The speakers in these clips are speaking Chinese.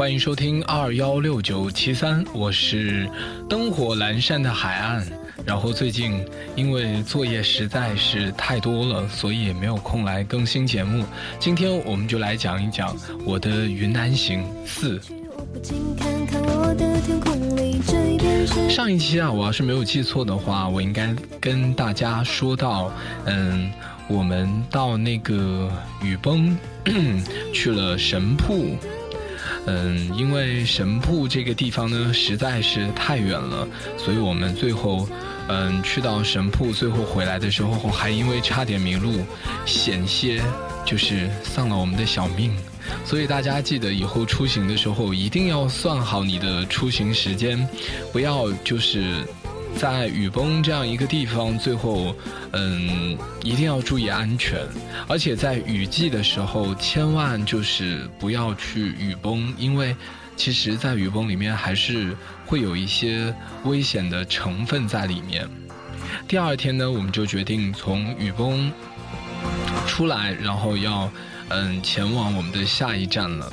欢迎收听二幺六九七三，我是灯火阑珊的海岸。然后最近因为作业实在是太多了，所以也没有空来更新节目。今天我们就来讲一讲我的云南行四。上一期啊，我要是没有记错的话，我应该跟大家说到，嗯，我们到那个雨崩 去了神瀑。嗯，因为神瀑这个地方呢实在是太远了，所以我们最后，嗯，去到神瀑，最后回来的时候还因为差点迷路，险些就是丧了我们的小命。所以大家记得以后出行的时候一定要算好你的出行时间，不要就是。在雨崩这样一个地方，最后，嗯，一定要注意安全，而且在雨季的时候，千万就是不要去雨崩，因为其实，在雨崩里面还是会有一些危险的成分在里面。第二天呢，我们就决定从雨崩出来，然后要，嗯，前往我们的下一站了。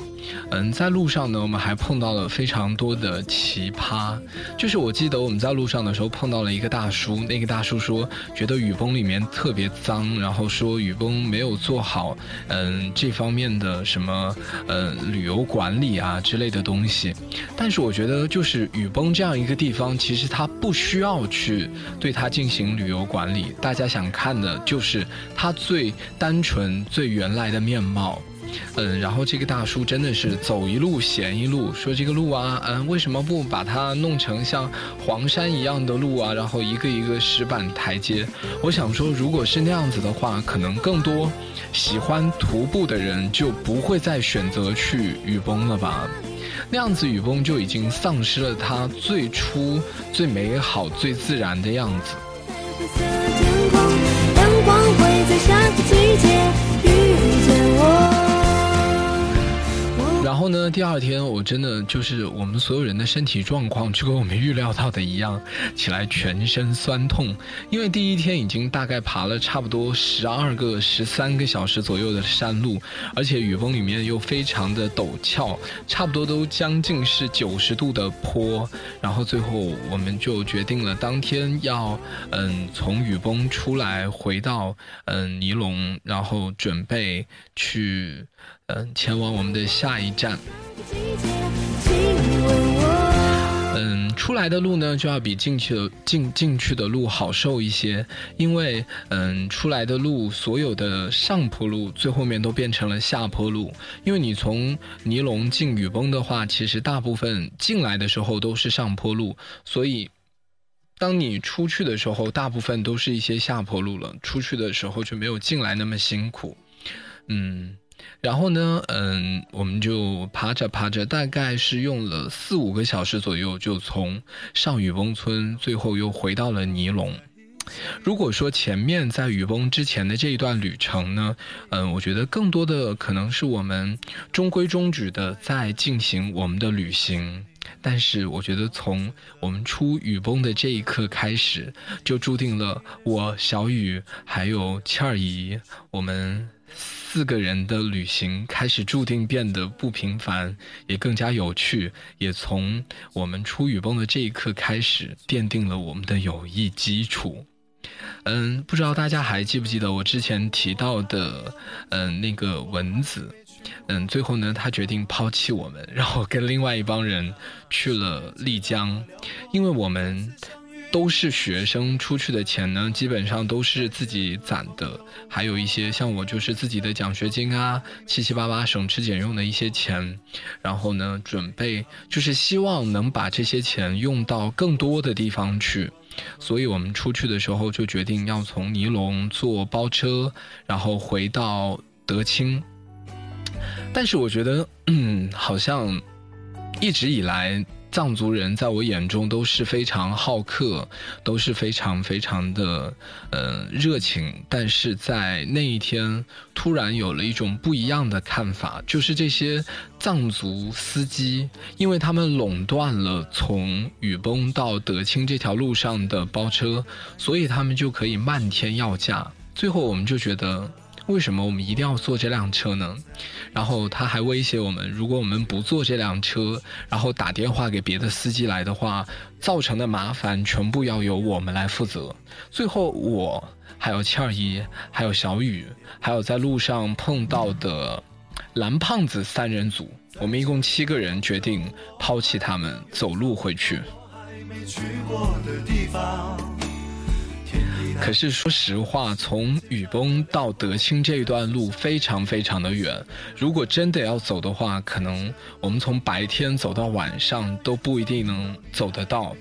嗯，在路上呢，我们还碰到了非常多的奇葩。就是我记得我们在路上的时候碰到了一个大叔，那个大叔说觉得雨崩里面特别脏，然后说雨崩没有做好嗯这方面的什么嗯旅游管理啊之类的东西。但是我觉得就是雨崩这样一个地方，其实它不需要去对它进行旅游管理，大家想看的就是它最单纯、最原来的面貌。嗯，然后这个大叔真的是走一路嫌一路，说这个路啊，嗯，为什么不把它弄成像黄山一样的路啊？然后一个一个石板台阶。我想说，如果是那样子的话，可能更多喜欢徒步的人就不会再选择去雨崩了吧？那样子雨崩就已经丧失了它最初最美好、最自然的样子。后呢？第二天我真的就是我们所有人的身体状况就跟我们预料到的一样，起来全身酸痛。因为第一天已经大概爬了差不多十二个、十三个小时左右的山路，而且雨崩里面又非常的陡峭，差不多都将近是九十度的坡。然后最后我们就决定了当天要嗯从雨崩出来回到嗯尼龙，然后准备去。嗯，前往我们的下一站。嗯，出来的路呢就要比进去的进进去的路好受一些，因为嗯，出来的路所有的上坡路最后面都变成了下坡路。因为你从尼龙进雨崩的话，其实大部分进来的时候都是上坡路，所以当你出去的时候，大部分都是一些下坡路了。出去的时候就没有进来那么辛苦。嗯。然后呢，嗯，我们就爬着爬着，大概是用了四五个小时左右，就从上雨崩村，最后又回到了尼龙。如果说前面在雨崩之前的这一段旅程呢，嗯，我觉得更多的可能是我们中规中矩的在进行我们的旅行。但是我觉得从我们出雨崩的这一刻开始，就注定了我小雨还有倩儿姨我们。四个人的旅行开始注定变得不平凡，也更加有趣，也从我们出雨崩的这一刻开始奠定了我们的友谊基础。嗯，不知道大家还记不记得我之前提到的，嗯，那个蚊子，嗯，最后呢，他决定抛弃我们，然后跟另外一帮人去了丽江，因为我们。都是学生出去的钱呢，基本上都是自己攒的，还有一些像我就是自己的奖学金啊，七七八八省吃俭用的一些钱，然后呢，准备就是希望能把这些钱用到更多的地方去，所以我们出去的时候就决定要从尼龙坐包车，然后回到德清。但是我觉得，嗯，好像一直以来。藏族人在我眼中都是非常好客，都是非常非常的呃热情。但是在那一天，突然有了一种不一样的看法，就是这些藏族司机，因为他们垄断了从雨崩到德清这条路上的包车，所以他们就可以漫天要价。最后，我们就觉得。为什么我们一定要坐这辆车呢？然后他还威胁我们，如果我们不坐这辆车，然后打电话给别的司机来的话，造成的麻烦全部要由我们来负责。最后，我还有倩儿姨，还有小雨，还有在路上碰到的蓝胖子三人组，我们一共七个人决定抛弃他们，走路回去去过的地方。可是说实话，从雨崩到德清这一段路非常非常的远。如果真的要走的话，可能我们从白天走到晚上都不一定能走得到。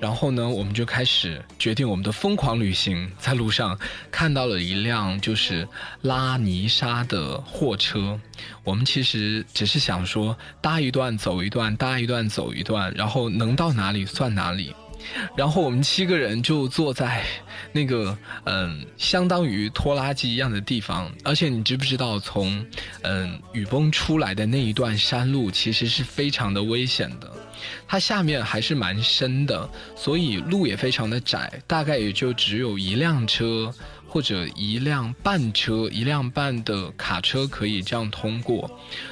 然后呢，我们就开始决定我们的疯狂旅行。在路上看到了一辆就是拉泥沙的货车，我们其实只是想说搭一段走一段，搭一段走一段，然后能到哪里算哪里。然后我们七个人就坐在那个嗯，相当于拖拉机一样的地方。而且你知不知道，从嗯雨崩出来的那一段山路，其实是非常的危险的。它下面还是蛮深的，所以路也非常的窄，大概也就只有一辆车。或者一辆半车、一辆半的卡车可以这样通过，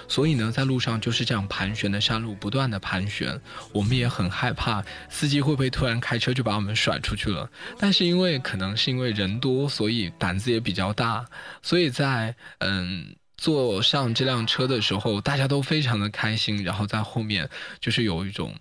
所以呢，在路上就是这样盘旋的山路，不断的盘旋。我们也很害怕司机会不会突然开车就把我们甩出去了。但是因为可能是因为人多，所以胆子也比较大，所以在嗯坐上这辆车的时候，大家都非常的开心。然后在后面就是有一种。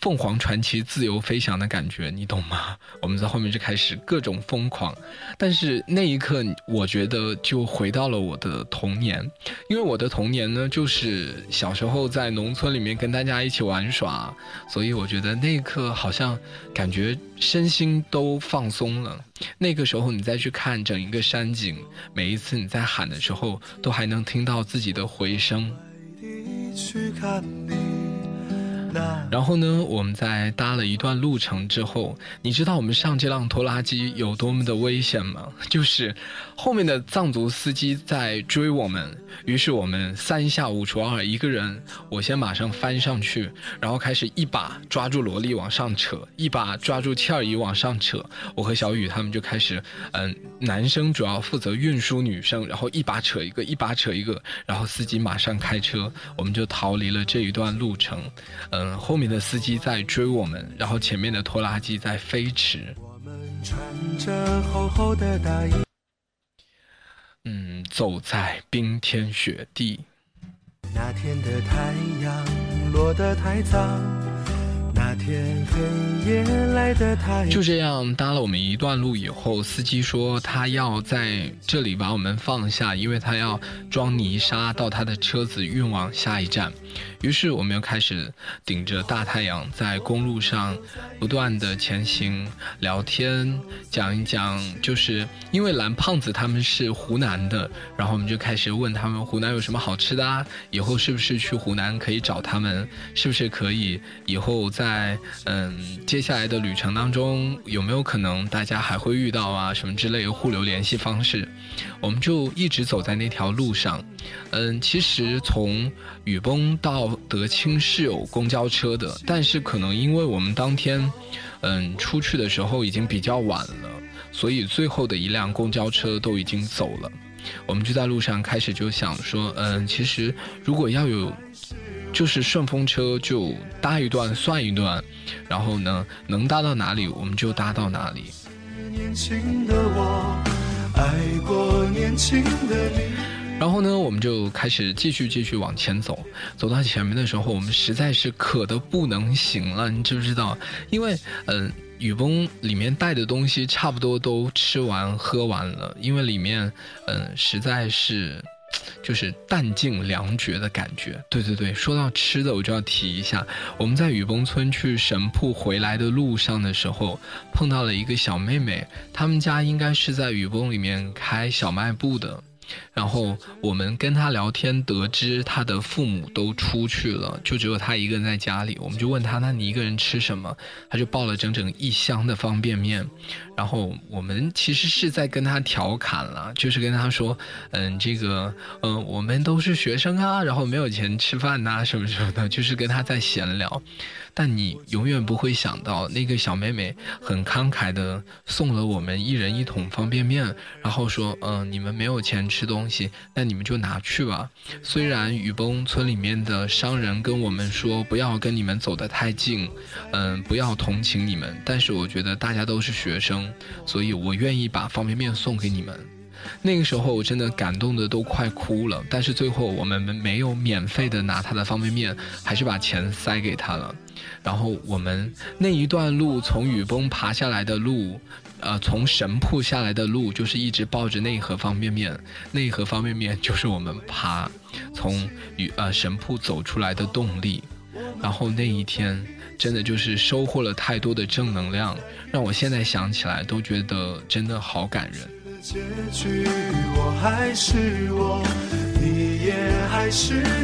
凤凰传奇自由飞翔的感觉，你懂吗？我们在后面就开始各种疯狂，但是那一刻，我觉得就回到了我的童年，因为我的童年呢，就是小时候在农村里面跟大家一起玩耍，所以我觉得那一刻好像感觉身心都放松了。那个时候你再去看整一个山景，每一次你在喊的时候，都还能听到自己的回声。然后呢，我们在搭了一段路程之后，你知道我们上这辆拖拉机有多么的危险吗？就是后面的藏族司机在追我们，于是我们三下五除二，一个人我先马上翻上去，然后开始一把抓住萝莉往上扯，一把抓住倩儿姨往上扯，我和小雨他们就开始，嗯，男生主要负责运输女生，然后一把扯一个，一把扯一个，然后司机马上开车，我们就逃离了这一段路程。嗯，后面的司机在追我们，然后前面的拖拉机在飞驰。嗯，走在冰天雪地。那天的太阳落得太早。那天黑夜来得太。就这样搭了我们一段路以后，司机说他要在这里把我们放下，因为他要装泥沙到他的车子运往下一站。于是我们又开始顶着大太阳在公路上不断的前行，聊天，讲一讲，就是因为蓝胖子他们是湖南的，然后我们就开始问他们湖南有什么好吃的啊？以后是不是去湖南可以找他们？是不是可以以后在嗯接下来的旅程当中有没有可能大家还会遇到啊什么之类的互留联系方式？我们就一直走在那条路上，嗯，其实从雨崩到德清是有公交车的，但是可能因为我们当天，嗯，出去的时候已经比较晚了，所以最后的一辆公交车都已经走了。我们就在路上开始就想说，嗯，其实如果要有，就是顺风车就搭一段算一段，然后呢，能搭到哪里我们就搭到哪里。年轻的我，爱过年轻的你。然后呢，我们就开始继续继续往前走。走到前面的时候，我们实在是渴得不能行了，你知不知道？因为，嗯，雨崩里面带的东西差不多都吃完喝完了，因为里面，嗯，实在是，就是弹尽粮绝的感觉。对对对，说到吃的，我就要提一下，我们在雨崩村去神铺回来的路上的时候，碰到了一个小妹妹，他们家应该是在雨崩里面开小卖部的。然后我们跟他聊天，得知他的父母都出去了，就只有他一个人在家里。我们就问他：“那你一个人吃什么？”他就抱了整整一箱的方便面。然后我们其实是在跟他调侃了，就是跟他说：“嗯，这个，嗯，我们都是学生啊，然后没有钱吃饭呐，什么什么的，就是跟他在闲聊。”但你永远不会想到，那个小妹妹很慷慨的送了我们一人一桶方便面，然后说：“嗯，你们没有钱吃。”吃东西，那你们就拿去吧。虽然雨崩村里面的商人跟我们说不要跟你们走得太近，嗯，不要同情你们，但是我觉得大家都是学生，所以我愿意把方便面送给你们。那个时候我真的感动的都快哭了，但是最后我们没有免费的拿他的方便面，还是把钱塞给他了。然后我们那一段路从雨崩爬下来的路，呃，从神铺下来的路，就是一直抱着那一盒方便面，那一盒方便面就是我们爬从雨呃神铺走出来的动力。然后那一天真的就是收获了太多的正能量，让我现在想起来都觉得真的好感人。结局，我还是我，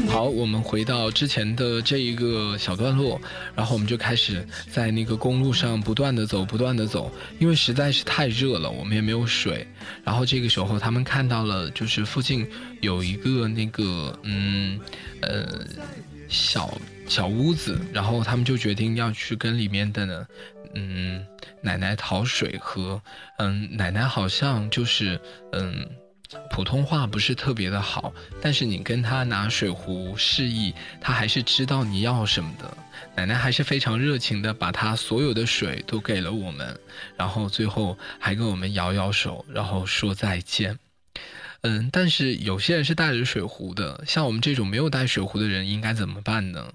好，我们回到之前的这一个小段落，然后我们就开始在那个公路上不断的走，不断的走，因为实在是太热了，我们也没有水。然后这个时候，他们看到了，就是附近有一个那个，嗯，呃，小小屋子，然后他们就决定要去跟里面的。嗯，奶奶讨水喝。嗯，奶奶好像就是嗯，普通话不是特别的好，但是你跟她拿水壶示意，她还是知道你要什么的。奶奶还是非常热情的，把她所有的水都给了我们，然后最后还跟我们摇摇手，然后说再见。嗯，但是有些人是带着水壶的，像我们这种没有带水壶的人应该怎么办呢？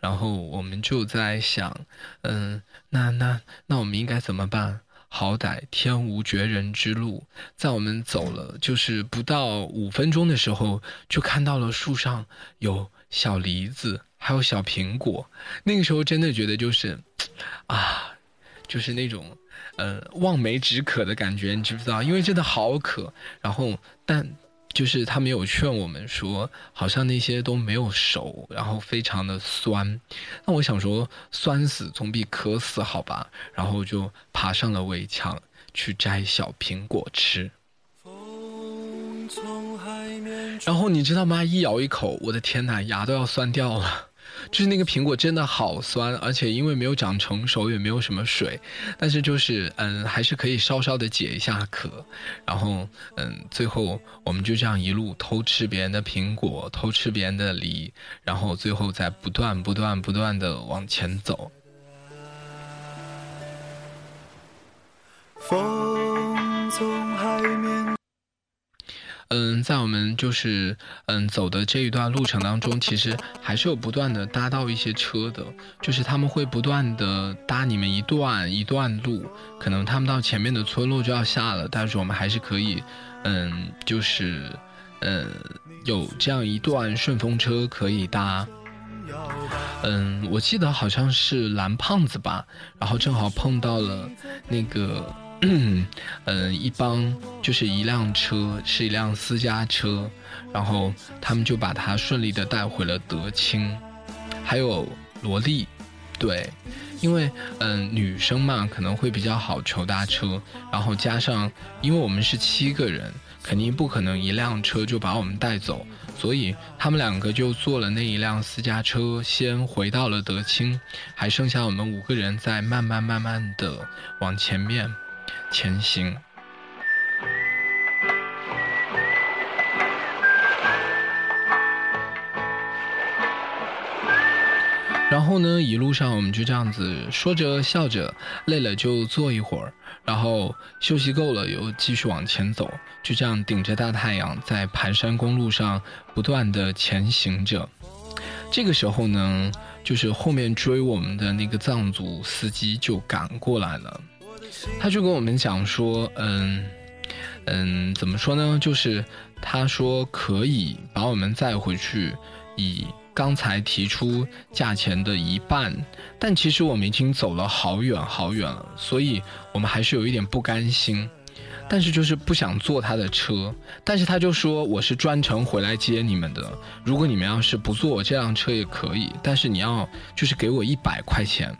然后我们就在想，嗯，那那那我们应该怎么办？好歹天无绝人之路，在我们走了就是不到五分钟的时候，就看到了树上有小梨子，还有小苹果。那个时候真的觉得就是，啊，就是那种。呃，望梅止渴的感觉，你知不知道？因为真的好渴。然后，但就是他没有劝我们说，好像那些都没有熟，然后非常的酸。那我想说，酸死总比渴死好吧？然后就爬上了围墙去摘小苹果吃。然后你知道吗？一咬一口，我的天呐，牙都要酸掉了。就是那个苹果真的好酸，而且因为没有长成熟，也没有什么水，但是就是嗯，还是可以稍稍的解一下渴。然后嗯，最后我们就这样一路偷吃别人的苹果，偷吃别人的梨，然后最后再不断不断不断的往前走。风从海面。嗯，在我们就是嗯走的这一段路程当中，其实还是有不断的搭到一些车的，就是他们会不断的搭你们一段一段路，可能他们到前面的村落就要下了，但是我们还是可以，嗯，就是嗯有这样一段顺风车可以搭。嗯，我记得好像是蓝胖子吧，然后正好碰到了那个。嗯，一帮就是一辆车，是一辆私家车，然后他们就把他顺利的带回了德清，还有萝莉，对，因为嗯女生嘛可能会比较好求搭车，然后加上因为我们是七个人，肯定不可能一辆车就把我们带走，所以他们两个就坐了那一辆私家车，先回到了德清，还剩下我们五个人在慢慢慢慢的往前面。前行，然后呢，一路上我们就这样子说着笑着，累了就坐一会儿，然后休息够了又继续往前走，就这样顶着大太阳在盘山公路上不断的前行着。这个时候呢，就是后面追我们的那个藏族司机就赶过来了。他就跟我们讲说，嗯，嗯，怎么说呢？就是他说可以把我们载回去，以刚才提出价钱的一半。但其实我们已经走了好远好远了，所以我们还是有一点不甘心。但是就是不想坐他的车，但是他就说我是专程回来接你们的。如果你们要是不坐我这辆车也可以，但是你要就是给我一百块钱。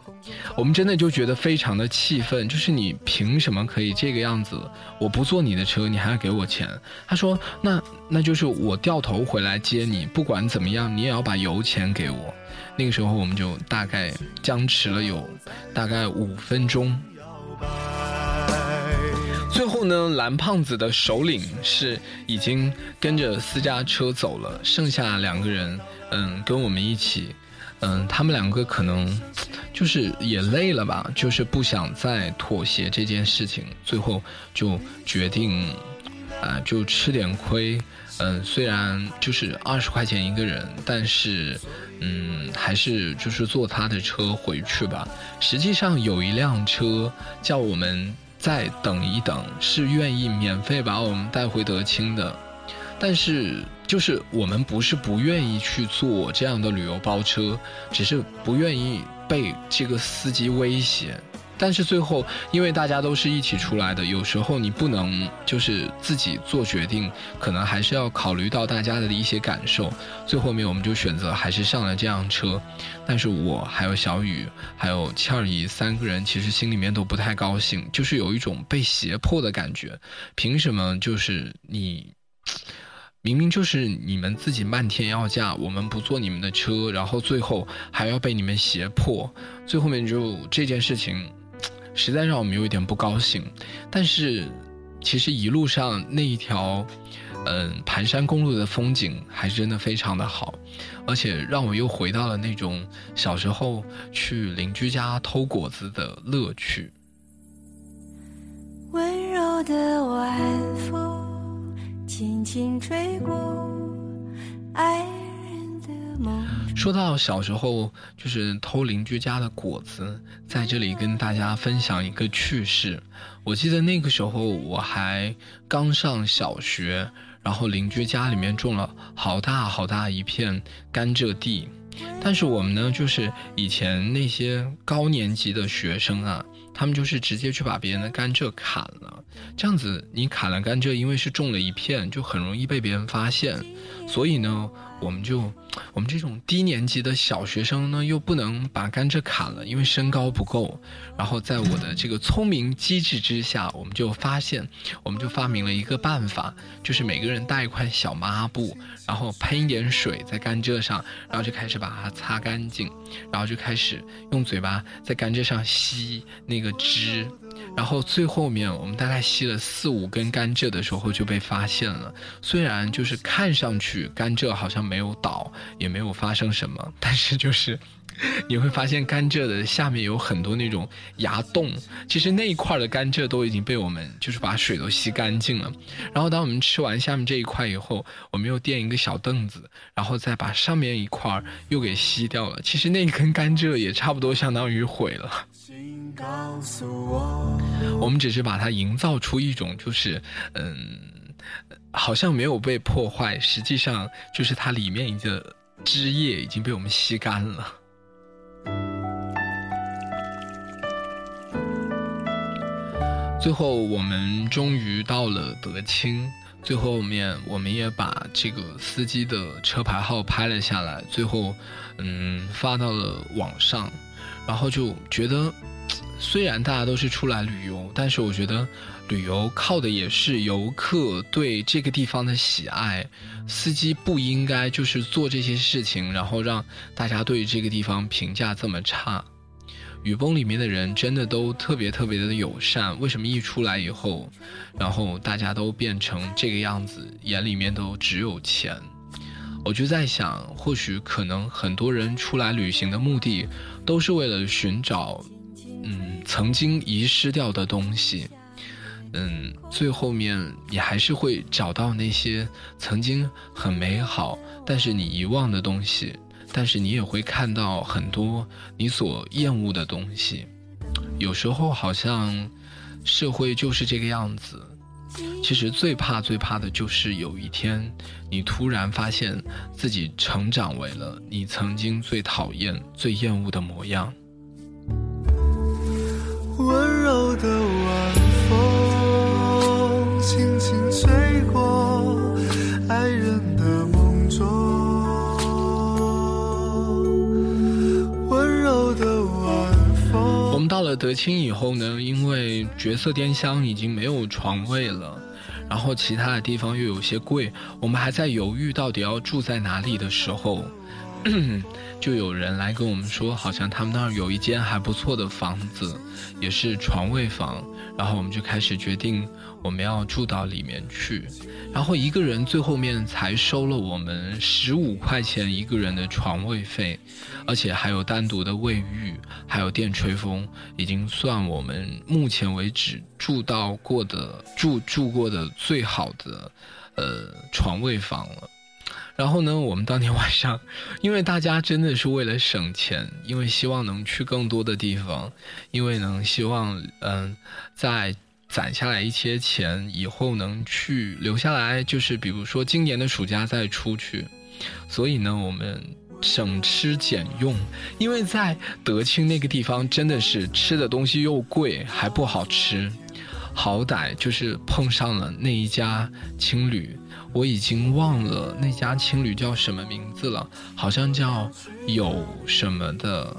我们真的就觉得非常的气愤，就是你凭什么可以这个样子？我不坐你的车，你还要给我钱？他说那那就是我掉头回来接你，不管怎么样你也要把油钱给我。那个时候我们就大概僵持了有大概五分钟。后后呢，蓝胖子的首领是已经跟着私家车走了，剩下两个人，嗯，跟我们一起，嗯，他们两个可能就是也累了吧，就是不想再妥协这件事情，最后就决定，啊，就吃点亏。嗯，虽然就是二十块钱一个人，但是，嗯，还是就是坐他的车回去吧。实际上有一辆车叫我们再等一等，是愿意免费把我们带回德清的。但是就是我们不是不愿意去坐这样的旅游包车，只是不愿意被这个司机威胁。但是最后，因为大家都是一起出来的，有时候你不能就是自己做决定，可能还是要考虑到大家的一些感受。最后面我们就选择还是上了这辆车，但是我还有小雨还有倩儿姨三个人，其实心里面都不太高兴，就是有一种被胁迫的感觉。凭什么就是你，明明就是你们自己漫天要价，我们不坐你们的车，然后最后还要被你们胁迫，最后面就这件事情。实在让我们有一点不高兴，但是其实一路上那一条，嗯，盘山公路的风景还是真的非常的好，而且让我又回到了那种小时候去邻居家偷果子的乐趣。温柔的晚风轻轻吹过，爱。说到小时候，就是偷邻居家的果子，在这里跟大家分享一个趣事。我记得那个时候我还刚上小学，然后邻居家里面种了好大好大一片甘蔗地，但是我们呢，就是以前那些高年级的学生啊，他们就是直接去把别人的甘蔗砍了。这样子，你砍了甘蔗，因为是种了一片，就很容易被别人发现，所以呢。我们就，我们这种低年级的小学生呢，又不能把甘蔗砍了，因为身高不够。然后在我的这个聪明机智之下，我们就发现，我们就发明了一个办法，就是每个人带一块小抹布，然后喷一点水在甘蔗上，然后就开始把它擦干净，然后就开始用嘴巴在甘蔗上吸那个汁。然后最后面，我们大概吸了四五根甘蔗的时候就被发现了。虽然就是看上去甘蔗好像没有倒，也没有发生什么，但是就是 你会发现甘蔗的下面有很多那种牙洞。其实那一块的甘蔗都已经被我们就是把水都吸干净了。然后当我们吃完下面这一块以后，我们又垫一个小凳子，然后再把上面一块又给吸掉了。其实那一根甘蔗也差不多相当于毁了。告诉我，我们只是把它营造出一种，就是，嗯，好像没有被破坏，实际上就是它里面的汁液已经被我们吸干了。最后，我们终于到了德清，最后面我们也把这个司机的车牌号拍了下来，最后，嗯，发到了网上，然后就觉得。虽然大家都是出来旅游，但是我觉得旅游靠的也是游客对这个地方的喜爱。司机不应该就是做这些事情，然后让大家对这个地方评价这么差。雨崩里面的人真的都特别特别的友善，为什么一出来以后，然后大家都变成这个样子，眼里面都只有钱？我就在想，或许可能很多人出来旅行的目的，都是为了寻找。曾经遗失掉的东西，嗯，最后面你还是会找到那些曾经很美好，但是你遗忘的东西，但是你也会看到很多你所厌恶的东西。有时候好像社会就是这个样子。其实最怕最怕的就是有一天，你突然发现自己成长为了你曾经最讨厌、最厌恶的模样。温柔的晚风轻轻吹过爱人的梦中。温柔的晚风。我们到了德清以后呢，因为角色电箱已经没有床位了，然后其他的地方又有些贵，我们还在犹豫到底要住在哪里的时候。就有人来跟我们说，好像他们那儿有一间还不错的房子，也是床位房。然后我们就开始决定我们要住到里面去。然后一个人最后面才收了我们十五块钱一个人的床位费，而且还有单独的卫浴，还有电吹风，已经算我们目前为止住到过的住住过的最好的呃床位房了。然后呢，我们当天晚上，因为大家真的是为了省钱，因为希望能去更多的地方，因为能希望嗯，在攒下来一些钱以后能去留下来，就是比如说今年的暑假再出去，所以呢，我们省吃俭用，因为在德清那个地方真的是吃的东西又贵还不好吃，好歹就是碰上了那一家青旅。我已经忘了那家青旅叫什么名字了，好像叫有什么的，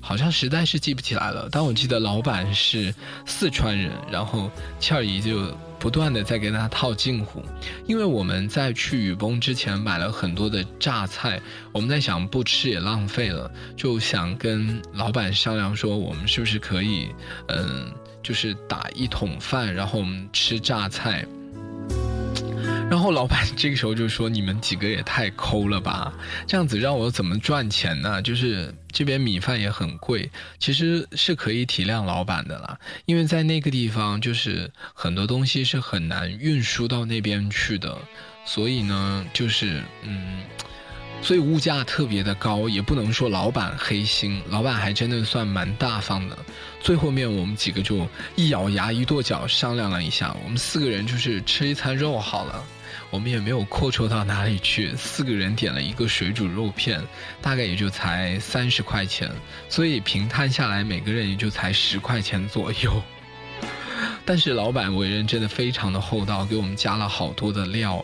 好像实在是记不起来了。但我记得老板是四川人，然后倩儿姨就不断的在给他套近乎，因为我们在去雨崩之前买了很多的榨菜，我们在想不吃也浪费了，就想跟老板商量说，我们是不是可以，嗯，就是打一桶饭，然后我们吃榨菜。然后老板这个时候就说：“你们几个也太抠了吧，这样子让我怎么赚钱呢？就是这边米饭也很贵，其实是可以体谅老板的啦，因为在那个地方就是很多东西是很难运输到那边去的，所以呢，就是嗯。”所以物价特别的高，也不能说老板黑心，老板还真的算蛮大方的。最后面我们几个就一咬牙一跺脚商量了一下，我们四个人就是吃一餐肉好了。我们也没有阔绰到哪里去，四个人点了一个水煮肉片，大概也就才三十块钱，所以平摊下来每个人也就才十块钱左右。但是老板为人真的非常的厚道，给我们加了好多的料。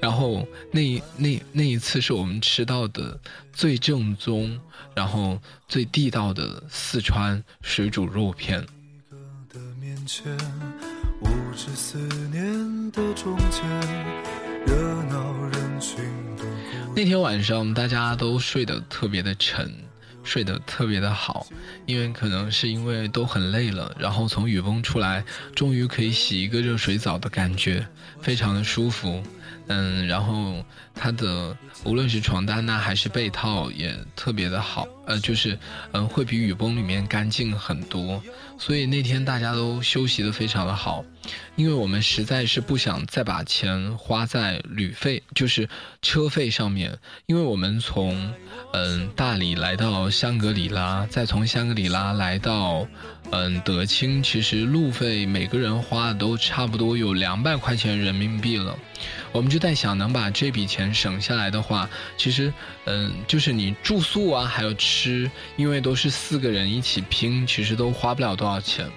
然后那那那一次是我们吃到的最正宗，然后最地道的四川水煮肉片。物质思念的中间，热闹人群那天晚上大家都睡得特别的沉，睡得特别的好，因为可能是因为都很累了，然后从雨崩出来，终于可以洗一个热水澡的感觉，非常的舒服。嗯，然后它的无论是床单呢还是被套也特别的好，呃，就是嗯会比雨崩里面干净很多，所以那天大家都休息的非常的好，因为我们实在是不想再把钱花在旅费，就是车费上面，因为我们从嗯大理来到香格里拉，再从香格里拉来到嗯德清，其实路费每个人花的都差不多有两百块钱人民币了。我们就在想，能把这笔钱省下来的话，其实，嗯，就是你住宿啊，还有吃，因为都是四个人一起拼，其实都花不了多少钱。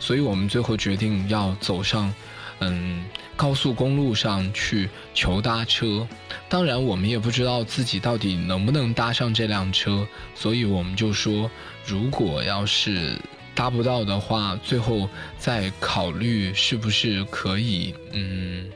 所以我们最后决定要走上，嗯，高速公路上去求搭车。当然，我们也不知道自己到底能不能搭上这辆车，所以我们就说，如果要是搭不到的话，最后再考虑是不是可以，嗯。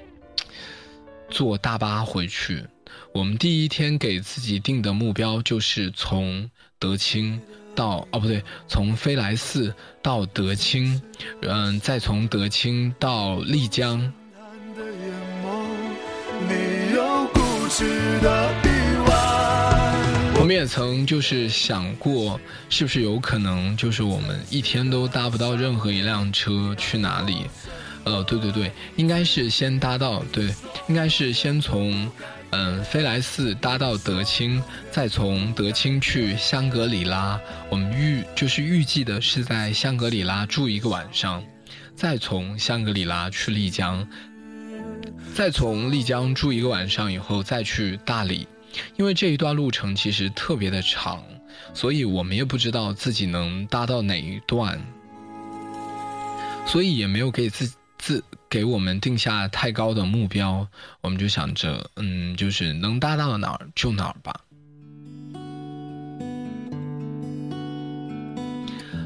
坐大巴回去。我们第一天给自己定的目标就是从德清到哦不对，从飞来寺到德清，嗯，再从德清到丽江。我们也曾就是想过，是不是有可能就是我们一天都搭不到任何一辆车去哪里？呃，对对对，应该是先搭到对，应该是先从嗯飞来寺搭到德清，再从德清去香格里拉。我们预就是预计的是在香格里拉住一个晚上，再从香格里拉去丽江，再从丽江住一个晚上以后再去大理。因为这一段路程其实特别的长，所以我们也不知道自己能搭到哪一段，所以也没有给自己。自给我们定下太高的目标，我们就想着，嗯，就是能搭到哪儿就哪儿吧。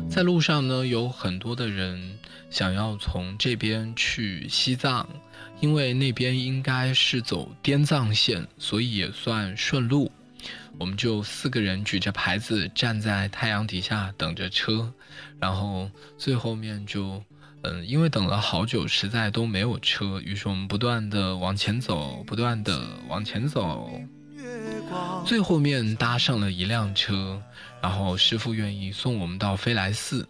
在路上呢，有很多的人想要从这边去西藏，因为那边应该是走滇藏线，所以也算顺路。我们就四个人举着牌子站在太阳底下等着车，然后最后面就，嗯，因为等了好久，实在都没有车，于是我们不断的往前走，不断的往前走，最后面搭上了一辆车，然后师傅愿意送我们到飞来寺，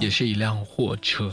也是一辆货车。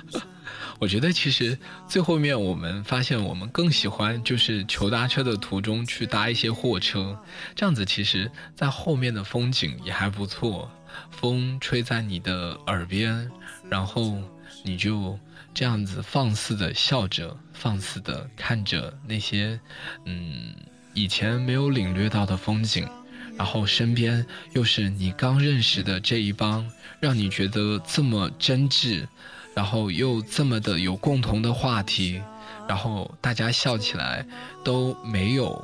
我觉得其实最后面我们发现，我们更喜欢就是求搭车的途中去搭一些货车，这样子其实，在后面的风景也还不错，风吹在你的耳边，然后你就这样子放肆的笑着，放肆的看着那些，嗯，以前没有领略到的风景，然后身边又是你刚认识的这一帮，让你觉得这么真挚。然后又这么的有共同的话题，然后大家笑起来都没有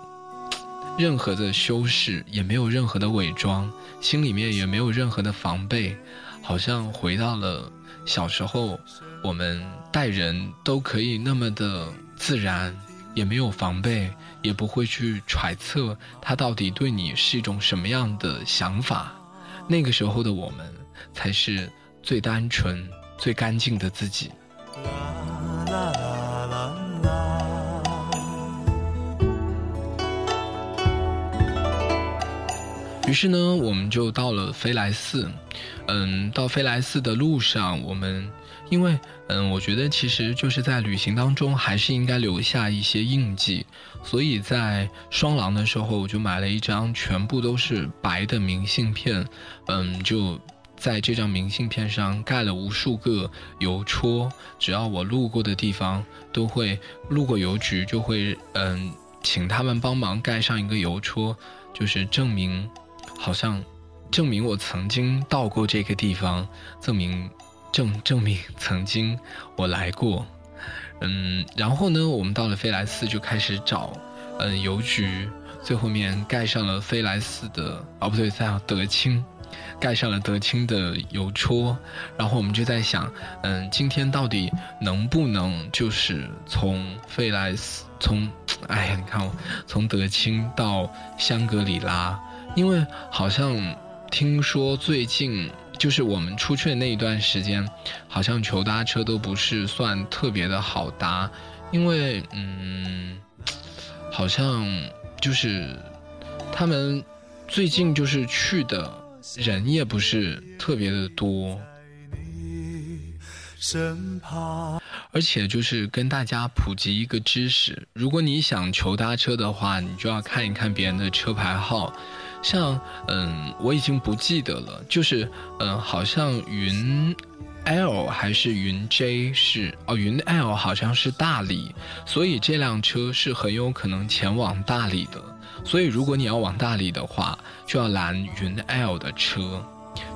任何的修饰，也没有任何的伪装，心里面也没有任何的防备，好像回到了小时候，我们待人都可以那么的自然，也没有防备，也不会去揣测他到底对你是一种什么样的想法。那个时候的我们才是最单纯。最干净的自己。于是呢，我们就到了飞来寺。嗯，到飞来寺的路上，我们因为嗯，我觉得其实就是在旅行当中，还是应该留下一些印记。所以在双廊的时候，我就买了一张全部都是白的明信片。嗯，就。在这张明信片上盖了无数个邮戳，只要我路过的地方，都会路过邮局，就会嗯，请他们帮忙盖上一个邮戳，就是证明，好像证明我曾经到过这个地方，证明证证明 曾经我来过，嗯，然后呢，我们到了飞来寺就开始找，嗯，邮局，最后面盖上了飞来寺的，哦不对，在德清。盖上了德清的邮戳，然后我们就在想，嗯，今天到底能不能就是从费莱斯，从，哎呀，你看我，从德清到香格里拉，因为好像听说最近就是我们出去的那一段时间，好像求搭车都不是算特别的好搭，因为嗯，好像就是他们最近就是去的。人也不是特别的多，而且就是跟大家普及一个知识：如果你想求搭车的话，你就要看一看别人的车牌号。像，嗯，我已经不记得了，就是，嗯，好像云 L 还是云 J 是哦，云 L 好像是大理，所以这辆车是很有可能前往大理的。所以，如果你要往大理的话，就要拦云 L 的车，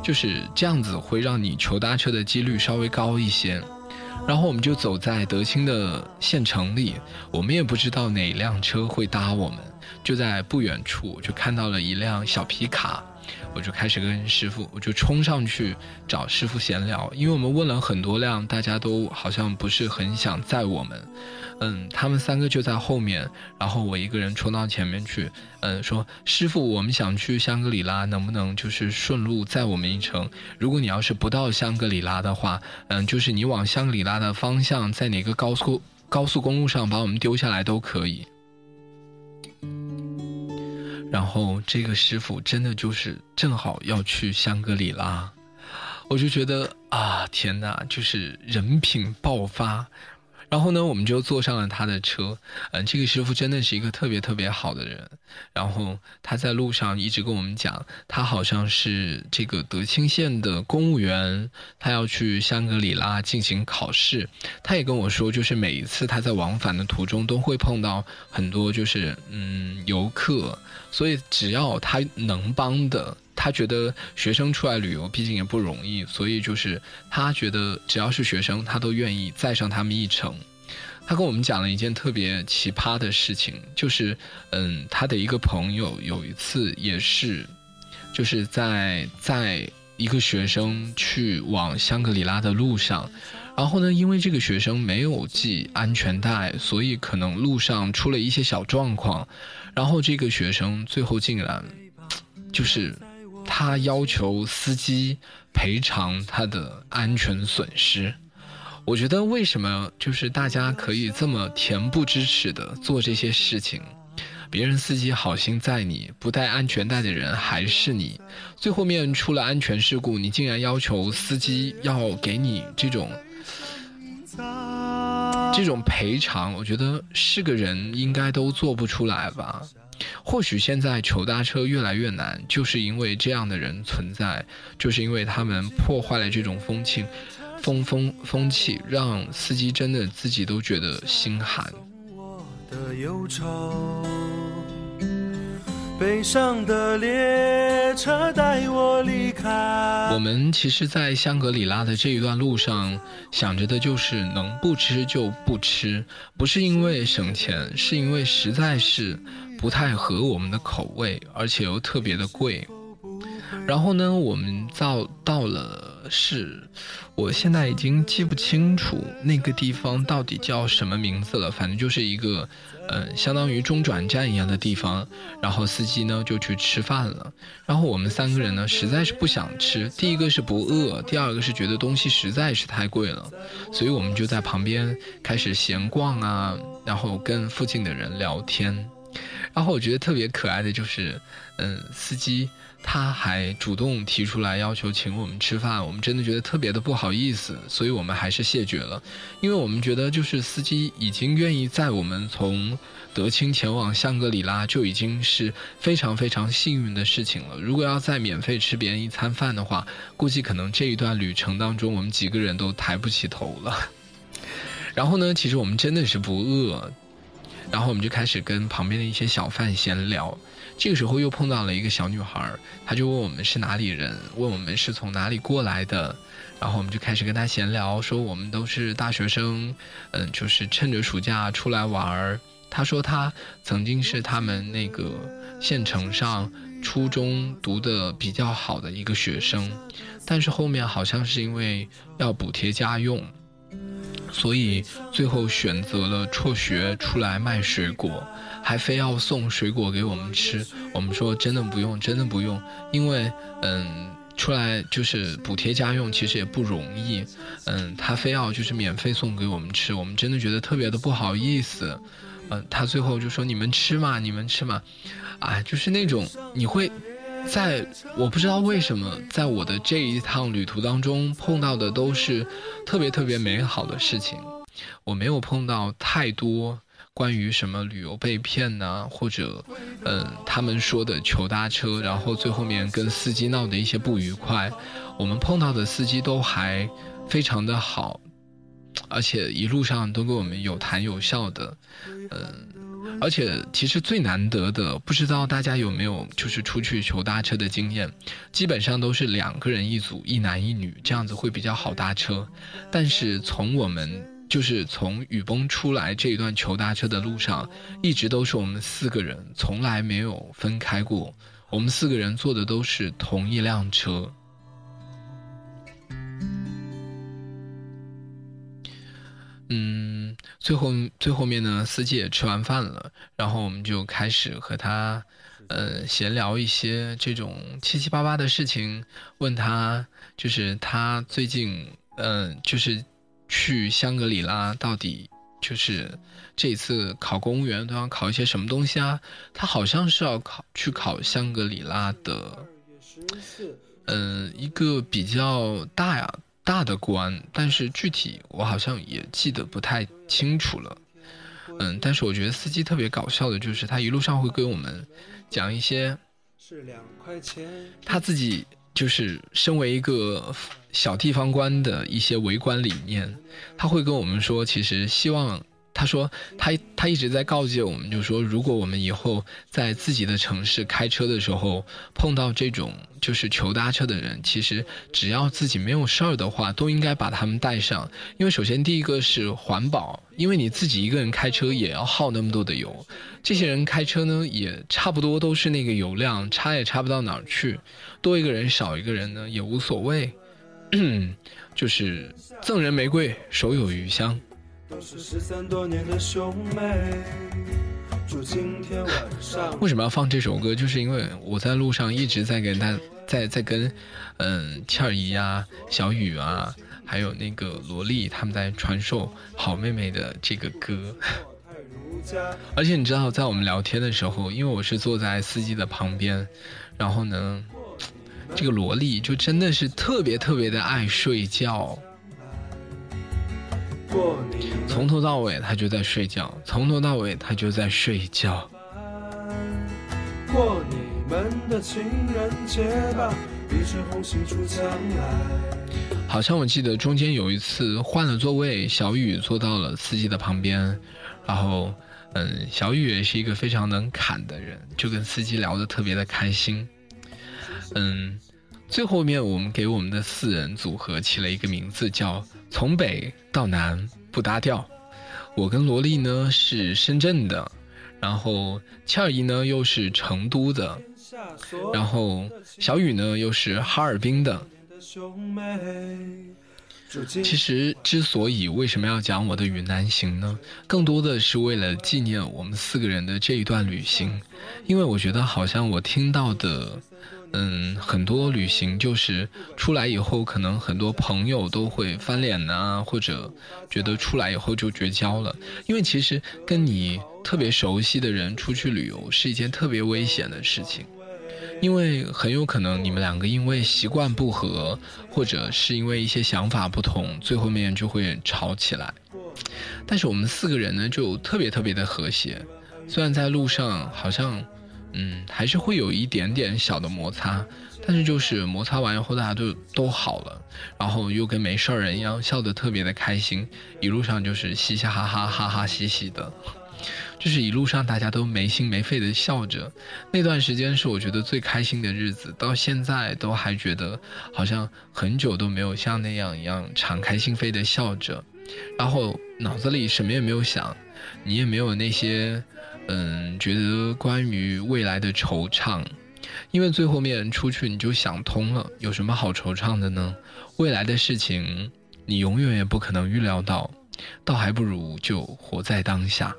就是这样子会让你求搭车的几率稍微高一些。然后我们就走在德清的县城里，我们也不知道哪辆车会搭我们，就在不远处就看到了一辆小皮卡。我就开始跟师傅，我就冲上去找师傅闲聊，因为我们问了很多辆，大家都好像不是很想载我们。嗯，他们三个就在后面，然后我一个人冲到前面去，嗯，说师傅，我们想去香格里拉，能不能就是顺路载我们一程？如果你要是不到香格里拉的话，嗯，就是你往香格里拉的方向，在哪个高速高速公路上把我们丢下来都可以。然后这个师傅真的就是正好要去香格里拉，我就觉得啊，天哪，就是人品爆发。然后呢，我们就坐上了他的车。嗯，这个师傅真的是一个特别特别好的人。然后他在路上一直跟我们讲，他好像是这个德清县的公务员，他要去香格里拉进行考试。他也跟我说，就是每一次他在往返的途中都会碰到很多就是嗯游客，所以只要他能帮的。他觉得学生出来旅游毕竟也不容易，所以就是他觉得只要是学生，他都愿意载上他们一程。他跟我们讲了一件特别奇葩的事情，就是嗯，他的一个朋友有一次也是，就是在在一个学生去往香格里拉的路上，然后呢，因为这个学生没有系安全带，所以可能路上出了一些小状况，然后这个学生最后竟然就是他要求司机赔偿他的安全损失。我觉得为什么就是大家可以这么恬不知耻的做这些事情？别人司机好心载你，不带安全带的人还是你。最后面出了安全事故，你竟然要求司机要给你这种这种赔偿，我觉得是个人应该都做不出来吧。或许现在求搭车越来越难，就是因为这样的人存在，就是因为他们破坏了这种风气。风风风气让司机真的自己都觉得心寒。我的忧愁悲伤的列车带我离开。我们其实，在香格里拉的这一段路上，想着的就是能不吃就不吃，不是因为省钱，是因为实在是不太合我们的口味，而且又特别的贵。然后呢，我们到到了是，我现在已经记不清楚那个地方到底叫什么名字了。反正就是一个，呃，相当于中转站一样的地方。然后司机呢就去吃饭了。然后我们三个人呢实在是不想吃，第一个是不饿，第二个是觉得东西实在是太贵了，所以我们就在旁边开始闲逛啊，然后跟附近的人聊天。然后我觉得特别可爱的就是，嗯，司机他还主动提出来要求请我们吃饭，我们真的觉得特别的不好意思，所以我们还是谢绝了，因为我们觉得就是司机已经愿意载我们从德清前往香格里拉，就已经是非常非常幸运的事情了。如果要再免费吃别人一餐饭的话，估计可能这一段旅程当中我们几个人都抬不起头了。然后呢，其实我们真的是不饿。然后我们就开始跟旁边的一些小贩闲聊，这个时候又碰到了一个小女孩，她就问我们是哪里人，问我们是从哪里过来的，然后我们就开始跟她闲聊，说我们都是大学生，嗯，就是趁着暑假出来玩儿。她说她曾经是他们那个县城上初中读的比较好的一个学生，但是后面好像是因为要补贴家用。所以最后选择了辍学出来卖水果，还非要送水果给我们吃。我们说真的不用，真的不用，因为嗯，出来就是补贴家用，其实也不容易。嗯，他非要就是免费送给我们吃，我们真的觉得特别的不好意思。嗯，他最后就说你们吃嘛，你们吃嘛，啊，就是那种你会。在我不知道为什么，在我的这一趟旅途当中碰到的都是特别特别美好的事情，我没有碰到太多关于什么旅游被骗呐，或者嗯他们说的求搭车，然后最后面跟司机闹的一些不愉快。我们碰到的司机都还非常的好，而且一路上都跟我们有谈有笑的，嗯。而且，其实最难得的，不知道大家有没有就是出去求搭车的经验，基本上都是两个人一组，一男一女，这样子会比较好搭车。但是从我们就是从雨崩出来这一段求搭车的路上，一直都是我们四个人，从来没有分开过。我们四个人坐的都是同一辆车。嗯，最后最后面呢，司机也吃完饭了，然后我们就开始和他，呃，闲聊一些这种七七八八的事情，问他就是他最近，嗯，就是去香格里拉到底就是这次考公务员都要考一些什么东西啊？他好像是要考去考香格里拉的，嗯，一个比较大呀。大的官，但是具体我好像也记得不太清楚了。嗯，但是我觉得司机特别搞笑的，就是他一路上会跟我们讲一些，是两块钱。他自己就是身为一个小地方官的一些为官理念，他会跟我们说，其实希望。他说他他一直在告诫我们，就说如果我们以后在自己的城市开车的时候碰到这种就是求搭车的人，其实只要自己没有事儿的话，都应该把他们带上，因为首先第一个是环保，因为你自己一个人开车也要耗那么多的油，这些人开车呢也差不多都是那个油量，差也差不到哪儿去，多一个人少一个人呢也无所谓。就是赠人玫瑰，手有余香。为什么要放这首歌？就是因为我在路上一直在跟他，在在跟，嗯，倩儿姨啊、小雨啊，还有那个萝莉他们在传授好妹妹的这个歌。而且你知道，在我们聊天的时候，因为我是坐在司机的旁边，然后呢。这个萝莉就真的是特别特别的爱睡觉，从头到尾他就在睡觉，从头到尾他就在睡觉。过你们的情人节吧，一枝红杏出墙来。好像我记得中间有一次换了座位，小雨坐到了司机的旁边，然后，嗯，小雨也是一个非常能侃的人，就跟司机聊得特别的开心。嗯，最后面我们给我们的四人组合起了一个名字，叫“从北到南不搭调”。我跟萝莉呢是深圳的，然后倩儿姨呢又是成都的，然后小雨呢又是哈尔滨的。其实，之所以为什么要讲我的云南行呢？更多的是为了纪念我们四个人的这一段旅行，因为我觉得好像我听到的。嗯，很多旅行就是出来以后，可能很多朋友都会翻脸呐，或者觉得出来以后就绝交了。因为其实跟你特别熟悉的人出去旅游是一件特别危险的事情，因为很有可能你们两个因为习惯不合，或者是因为一些想法不同，最后面就会吵起来。但是我们四个人呢，就特别特别的和谐，虽然在路上好像。嗯，还是会有一点点小的摩擦，但是就是摩擦完以后，大家都都好了，然后又跟没事人一样，笑得特别的开心，一路上就是嘻嘻哈哈，哈哈嘻嘻的，就是一路上大家都没心没肺的笑着，那段时间是我觉得最开心的日子，到现在都还觉得好像很久都没有像那样一样敞开心扉的笑着，然后脑子里什么也没有想，你也没有那些。嗯，觉得关于未来的惆怅，因为最后面出去你就想通了，有什么好惆怅的呢？未来的事情你永远也不可能预料到，倒还不如就活在当下。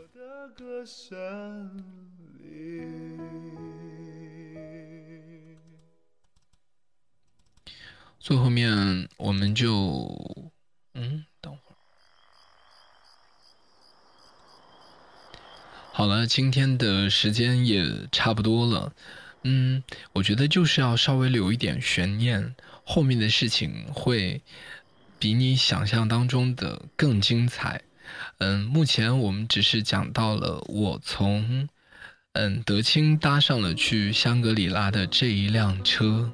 最后面我们就，嗯。好了，今天的时间也差不多了，嗯，我觉得就是要稍微留一点悬念，后面的事情会比你想象当中的更精彩。嗯，目前我们只是讲到了我从嗯德清搭上了去香格里拉的这一辆车，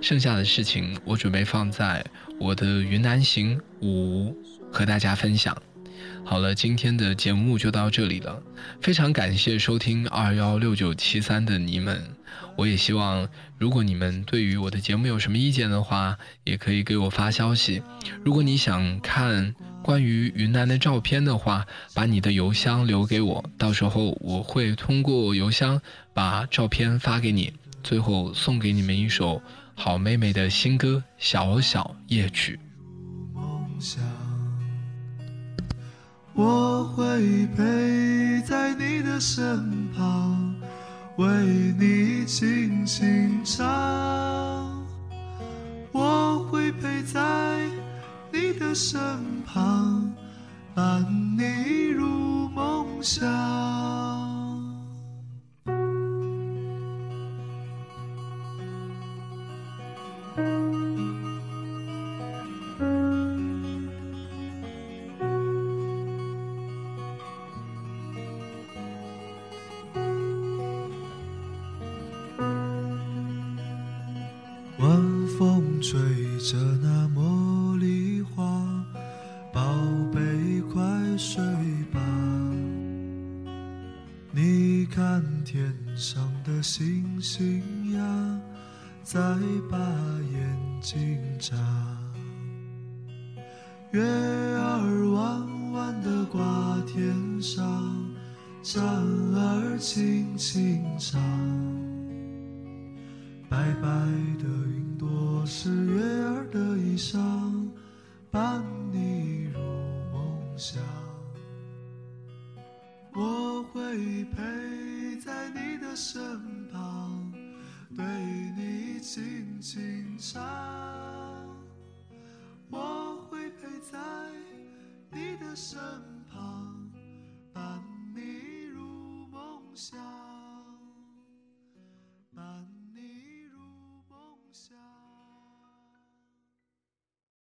剩下的事情我准备放在我的云南行五和大家分享。好了，今天的节目就到这里了。非常感谢收听二幺六九七三的你们，我也希望，如果你们对于我的节目有什么意见的话，也可以给我发消息。如果你想看关于云南的照片的话，把你的邮箱留给我，到时候我会通过邮箱把照片发给你。最后送给你们一首好妹妹的新歌《小小夜曲》。我会陪在你的身旁，为你轻轻唱。我会陪在你的身旁，伴你入梦乡。